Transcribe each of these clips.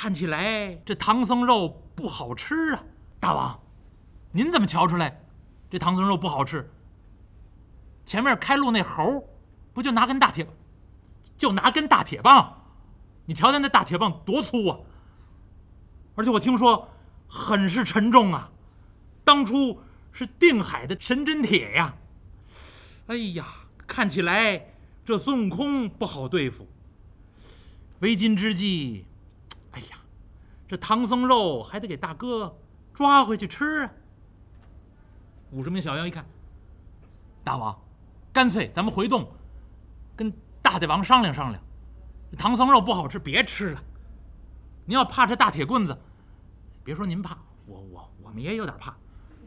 看起来这唐僧肉不好吃啊！大王，您怎么瞧出来这唐僧肉不好吃？前面开路那猴，不就拿根大铁，就拿根大铁棒，你瞧瞧那大铁棒多粗啊！而且我听说很是沉重啊，当初是定海的神针铁呀！哎呀，看起来这孙悟空不好对付。为今之计，这唐僧肉还得给大哥抓回去吃啊！五十名小妖一看，大王，干脆咱们回洞，跟大帝王商量商量，唐僧肉不好吃，别吃了。您要怕这大铁棍子，别说您怕，我我我们也有点怕，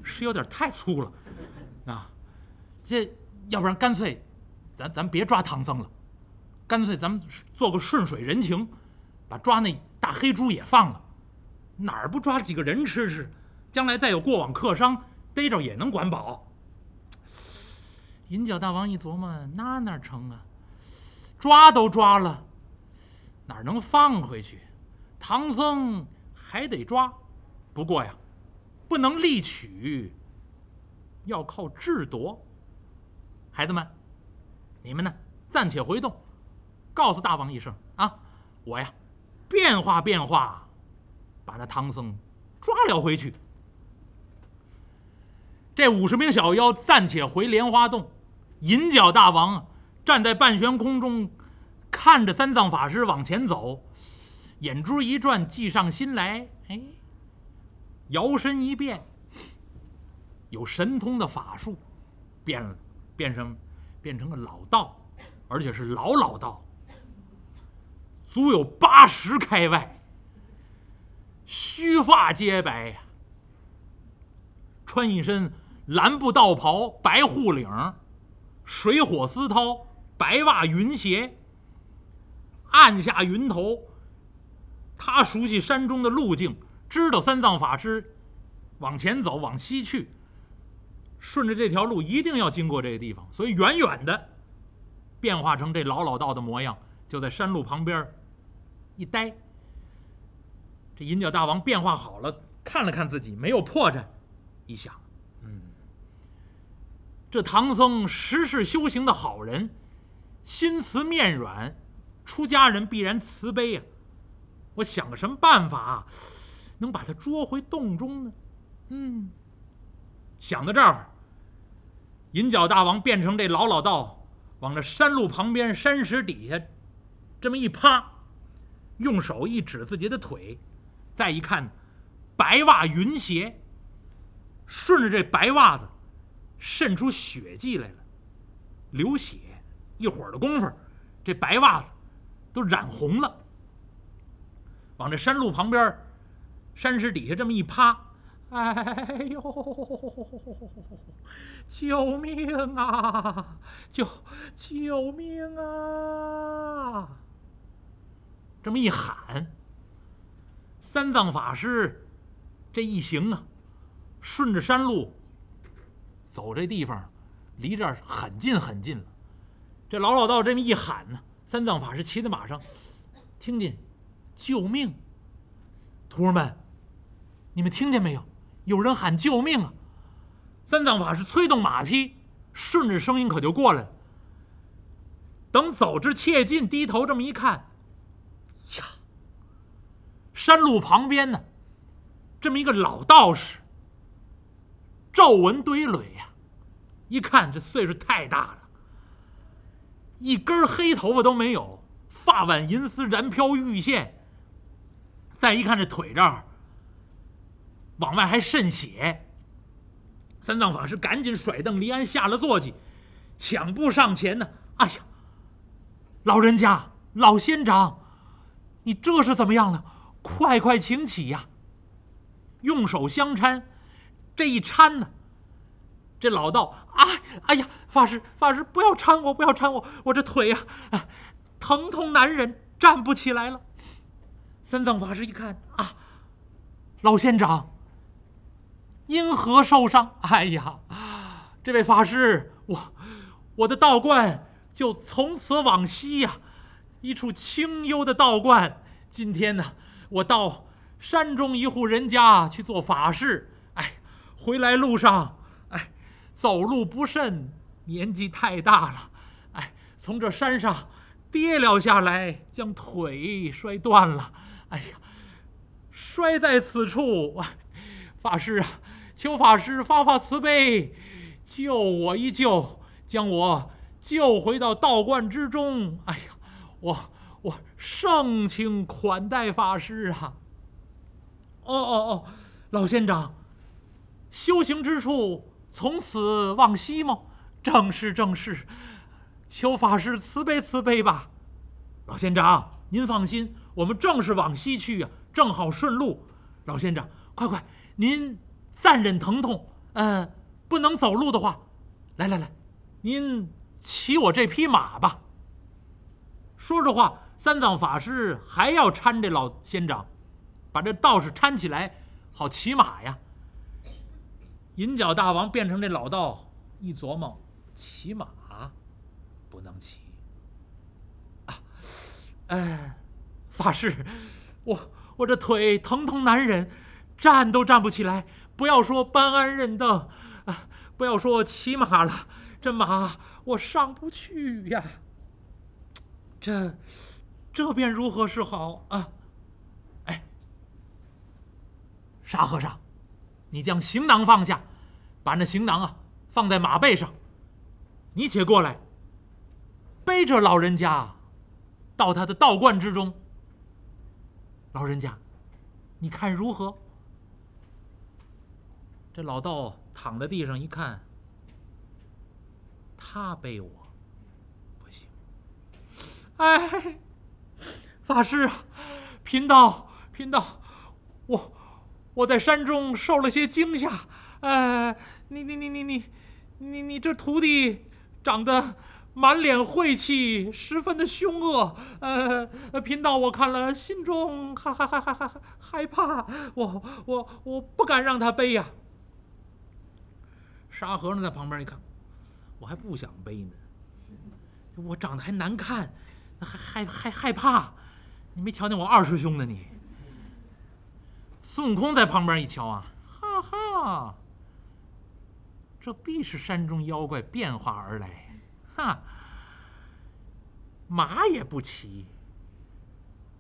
是有点太粗了啊！这要不然干脆，咱咱别抓唐僧了。干脆咱们做个顺水人情，把抓那大黑猪也放了，哪儿不抓几个人吃吃？将来再有过往客商逮着也能管饱。银角大王一琢磨，那哪成啊？抓都抓了，哪能放回去？唐僧还得抓，不过呀，不能力取，要靠智夺。孩子们，你们呢，暂且回洞。告诉大王一声啊，我呀，变化变化，把那唐僧抓了回去。这五十名小妖暂且回莲花洞，银角大王站在半悬空中，看着三藏法师往前走，眼珠一转，计上心来，哎，摇身一变，有神通的法术，变了，变成变成个老道，而且是老老道。足有八十开外，须发皆白呀，穿一身蓝布道袍、白护领，水火丝绦、白袜云鞋，按下云头。他熟悉山中的路径，知道三藏法师往前走，往西去，顺着这条路一定要经过这个地方，所以远远的变化成这老老道的模样，就在山路旁边。一呆，银角大王变化好了，看了看自己没有破绽，一想，嗯，这唐僧实是修行的好人，心慈面软，出家人必然慈悲呀。我想个什么办法，能把他捉回洞中呢？嗯，想到这儿，银角大王变成这老老道，往这山路旁边山石底下这么一趴。用手一指自己的腿，再一看，白袜云鞋，顺着这白袜子渗出血迹来了，流血。一会儿的功夫，这白袜子都染红了。往这山路旁边、山石底下这么一趴，哎呦，救命啊！救救命啊！这么一喊，三藏法师这一行啊，顺着山路走，这地方离这儿很近很近了。这老老道这么一喊呢，三藏法师骑在马上，听见救命！徒儿们，你们听见没有？有人喊救命啊！三藏法师催动马匹，顺着声音可就过来了。等走至切近，低头这么一看。山路旁边呢，这么一个老道士，皱纹堆垒呀，一看这岁数太大了，一根黑头发都没有，发挽银丝，燃飘玉线。再一看这腿这儿，往外还渗血。三藏法师赶紧甩蹬离鞍，下了坐骑，抢步上前呢。哎呀，老人家，老仙长，你这是怎么样了？快快请起呀！用手相搀，这一搀呢，这老道啊，哎呀，法师法师，不要搀我，不要搀我，我这腿呀，疼痛难忍，站不起来了。三藏法师一看啊，老仙长，因何受伤？哎呀，这位法师，我我的道观就从此往西呀，一处清幽的道观，今天呢。我到山中一户人家去做法事，哎，回来路上，哎，走路不慎，年纪太大了，哎，从这山上跌了下来，将腿摔断了，哎呀，摔在此处，法师啊，求法师发发慈悲，救我一救，将我救回到道观之中。哎呀，我我盛情款待法师啊！哦哦哦，老仙长，修行之处从此往西吗？正是正是，求法师慈悲慈悲吧。老仙长，您放心，我们正是往西去呀，正好顺路。老仙长，快快，您暂忍疼痛，嗯，不能走路的话，来来来，您骑我这匹马吧。说着话，三藏法师还要搀这老仙长。把这道士搀起来，好骑马呀。银角大王变成这老道，一琢磨，骑马不能骑啊！哎，法师，我我这腿疼痛难忍，站都站不起来。不要说搬鞍认凳，啊，不要说骑马了，这马我上不去呀。这这便如何是好啊？哎沙和尚，你将行囊放下，把那行囊啊放在马背上。你且过来，背着老人家到他的道观之中。老人家，你看如何？这老道躺在地上一看，他背我不行。哎，大师啊，贫道贫道，我。我在山中受了些惊吓，呃，你你你你你，你你这徒弟长得满脸晦气，十分的凶恶，呃，贫道我看了心中害害害害害害怕，我我我不敢让他背呀。沙和尚在旁边一看，我还不想背呢，我长得还难看，还害害害怕，你没瞧见我二师兄呢你？孙悟空在旁边一瞧啊，哈哈，这必是山中妖怪变化而来，哈，马也不骑，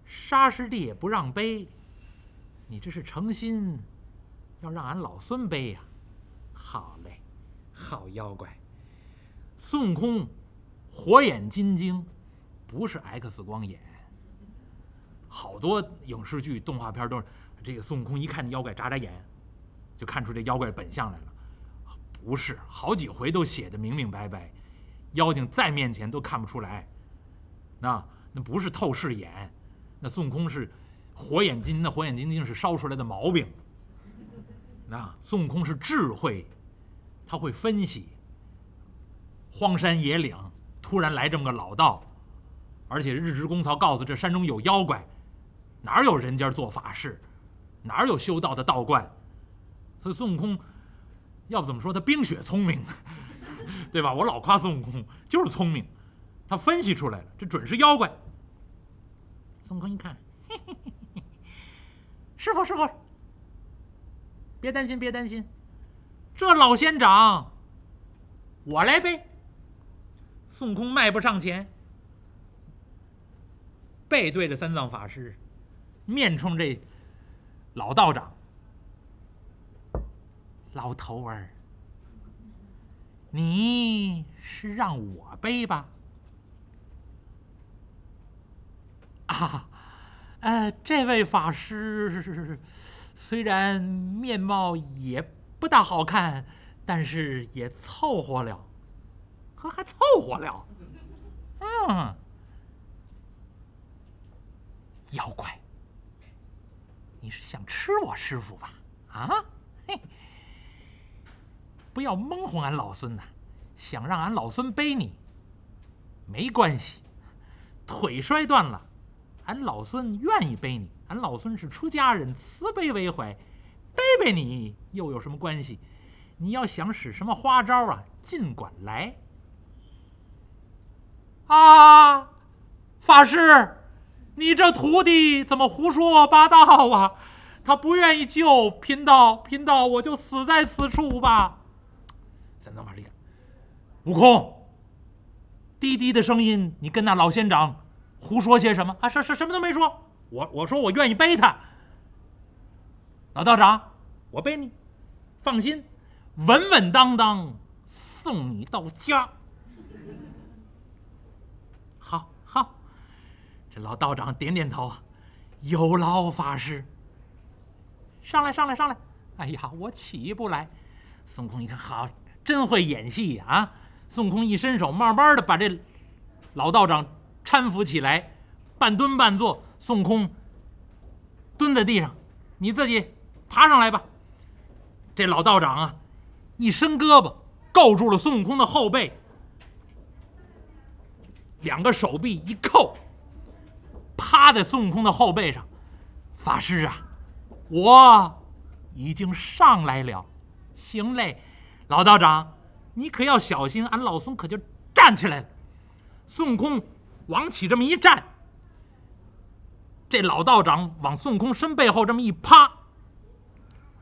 沙师弟也不让背，你这是诚心要让俺老孙背呀？好嘞，好妖怪！孙悟空火眼金睛，不是 X 光眼，好多影视剧、动画片都是。这个孙悟空一看那妖怪，眨眨眼，就看出这妖怪本相来了。不是，好几回都写的明明白白，妖精在面前都看不出来。那那不是透视眼，那孙悟空是火眼金，那火眼金睛是烧出来的毛病。那孙悟空是智慧，他会分析。荒山野岭突然来这么个老道，而且日支公曹告诉这山中有妖怪，哪有人家做法事？哪有修道的道观？所以孙悟空，要不怎么说他冰雪聪明，对吧？我老夸孙悟空就是聪明，他分析出来了，这准是妖怪。孙悟空一看，嘿嘿嘿师傅师傅，别担心别担心，这老仙长我来背。孙悟空迈步上前，背对着三藏法师，面冲这。老道长，老头儿，你是让我背吧？啊，呃，这位法师虽然面貌也不大好看，但是也凑合了，呵，还凑合了，嗯，妖怪。你是想吃我师傅吧？啊，嘿，不要蒙哄俺老孙呐！想让俺老孙背你，没关系，腿摔断了，俺老孙愿意背你。俺老孙是出家人，慈悲为怀，背背你又有什么关系？你要想使什么花招啊，尽管来。啊，法师。你这徒弟怎么胡说八道啊？他不愿意救贫道，贫道我就死在此处吧。三藏法师一看，悟空，低低的声音，你跟那老仙长胡说些什么啊？什什什么都没说，我我说我愿意背他。老道长，我背你，放心，稳稳当当送你到家。好好，这老道长点点头，有劳法师。上来，上来，上来！哎呀，我起不来。孙悟空一看，好，真会演戏啊！孙悟空一伸手，慢慢的把这老道长搀扶起来，半蹲半坐。孙悟空蹲在地上，你自己爬上来吧。这老道长啊，一伸胳膊够住了孙悟空的后背，两个手臂一扣，趴在孙悟空的后背上。法师啊！我已经上来了，行嘞，老道长，你可要小心，俺老孙可就站起来了。孙悟空往起这么一站，这老道长往孙悟空身背后这么一趴，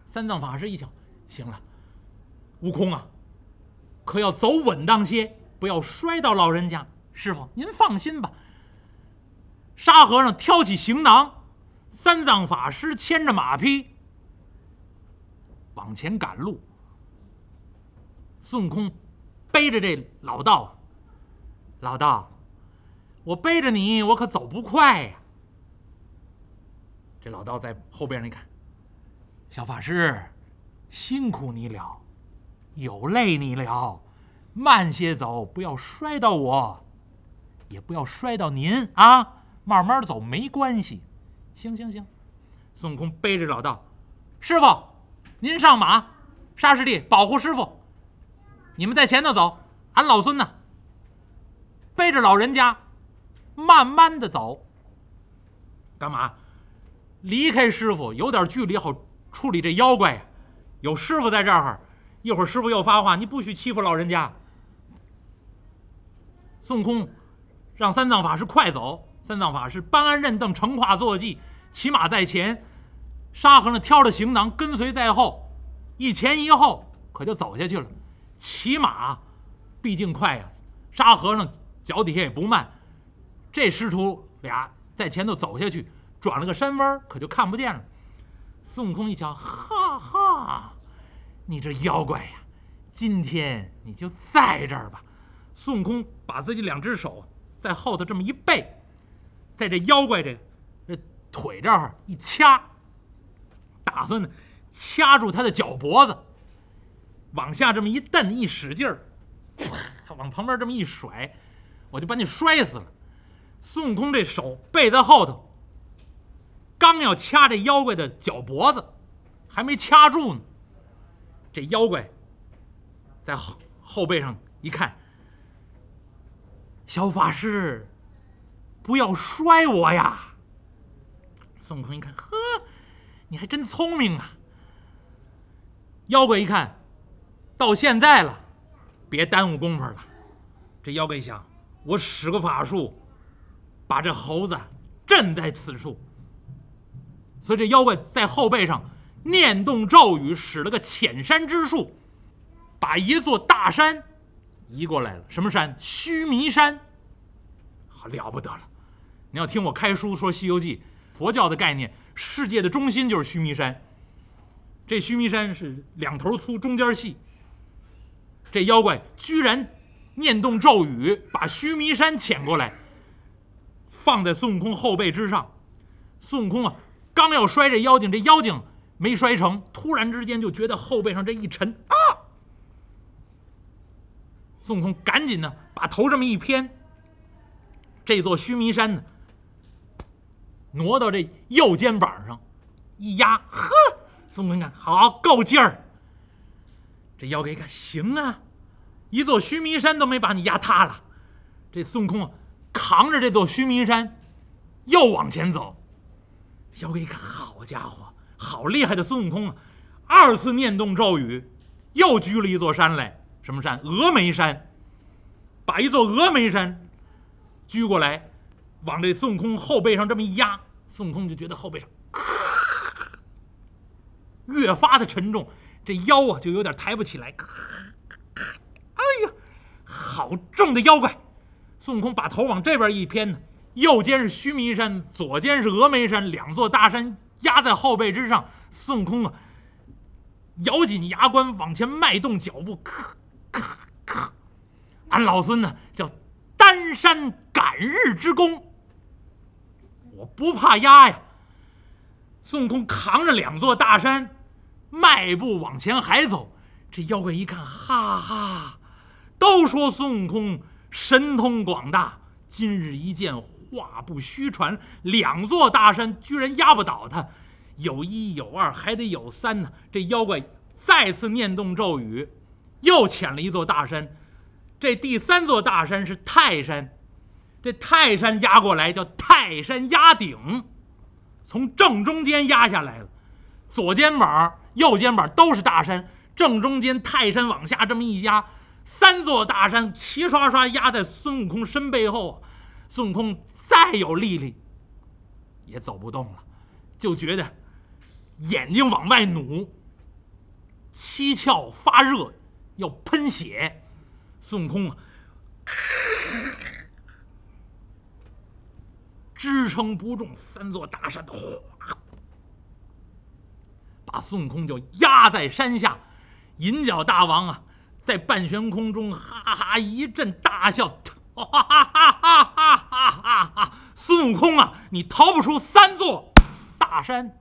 三藏法师一瞧，行了，悟空啊，可要走稳当些，不要摔到老人家。师傅，您放心吧。沙和尚挑起行囊。三藏法师牵着马匹往前赶路，孙悟空背着这老道。老道，我背着你，我可走不快呀。这老道在后边你看，小法师辛苦你了，有累你了，慢些走，不要摔到我，也不要摔到您啊。慢慢走没关系。行行行，孙悟空背着老道，师傅，您上马，沙师弟保护师傅，你们在前头走，俺老孙呢，背着老人家，慢慢的走。干嘛？离开师傅有点距离，好处理这妖怪呀。有师傅在这儿，一会儿师傅又发话，你不许欺负老人家。孙悟空让三藏法师快走，三藏法师搬鞍认凳，乘胯坐骑。骑马在前，沙和尚挑着行囊跟随在后，一前一后可就走下去了。骑马毕竟快呀，沙和尚脚底下也不慢。这师徒俩在前头走下去，转了个山弯，可就看不见了。孙悟空一瞧，哈哈，你这妖怪呀，今天你就在这儿吧。孙悟空把自己两只手在后头这么一背，在这妖怪这这。腿这儿一掐，打算呢掐住他的脚脖子，往下这么一蹬，一使劲儿，往旁边这么一甩，我就把你摔死了。孙悟空这手背在后头，刚要掐这妖怪的脚脖子，还没掐住呢，这妖怪在后后背上一看，小法师，不要摔我呀！孙悟空一看，呵，你还真聪明啊！妖怪一看，到现在了，别耽误功夫了。这妖怪想，我使个法术，把这猴子镇在此处。所以这妖怪在后背上念动咒语，使了个潜山之术，把一座大山移过来了。什么山？须弥山。好了不得了！你要听我开书说《西游记》。佛教的概念，世界的中心就是须弥山。这须弥山是两头粗，中间细。这妖怪居然念动咒语，把须弥山牵过来，放在孙悟空后背之上。孙悟空啊，刚要摔这妖精，这妖精没摔成，突然之间就觉得后背上这一沉啊！孙悟空赶紧呢，把头这么一偏，这座须弥山呢。挪到这右肩膀上，一压，呵，孙悟空看好够劲儿。这妖怪一看，行啊，一座须弥山都没把你压塌了。这孙悟空扛着这座须弥山，又往前走。妖怪一看，好家伙，好厉害的孙悟空啊！二次念动咒语，又举了一座山来，什么山？峨眉山。把一座峨眉山举过来，往这孙悟空后背上这么一压，孙悟空就觉得后背上越发的沉重，这腰啊就有点抬不起来。哎呀，好重的妖怪！孙悟空把头往这边一偏呢，右肩是须弥山，左肩是峨眉山，两座大山压在后背之上。孙悟空啊，咬紧牙关往前迈动脚步，咔咔咔。俺老孙呢叫丹山赶日之功，我不怕压呀。孙悟空扛着两座大山，迈步往前还走。这妖怪一看，哈哈，都说孙悟空。神通广大，今日一见，话不虚传，两座大山居然压不倒他，有一有二，还得有三呢。这妖怪再次念动咒语，又遣了一座大山。这第三座大山是泰山，这泰山压过来叫泰山压顶，从正中间压下来了，左肩膀、右肩膀都是大山，正中间泰山往下这么一压。三座大山齐刷刷压在孙悟空身背后，孙悟空再有力力也走不动了，就觉得眼睛往外努，七窍发热，要喷血。孙悟空啊，支撑不住三座大山，哗，把孙悟空就压在山下。银角大王啊！在半悬空中，哈哈一阵大笑，哈哈哈哈哈哈哈哈！孙悟空啊，你逃不出三座大山。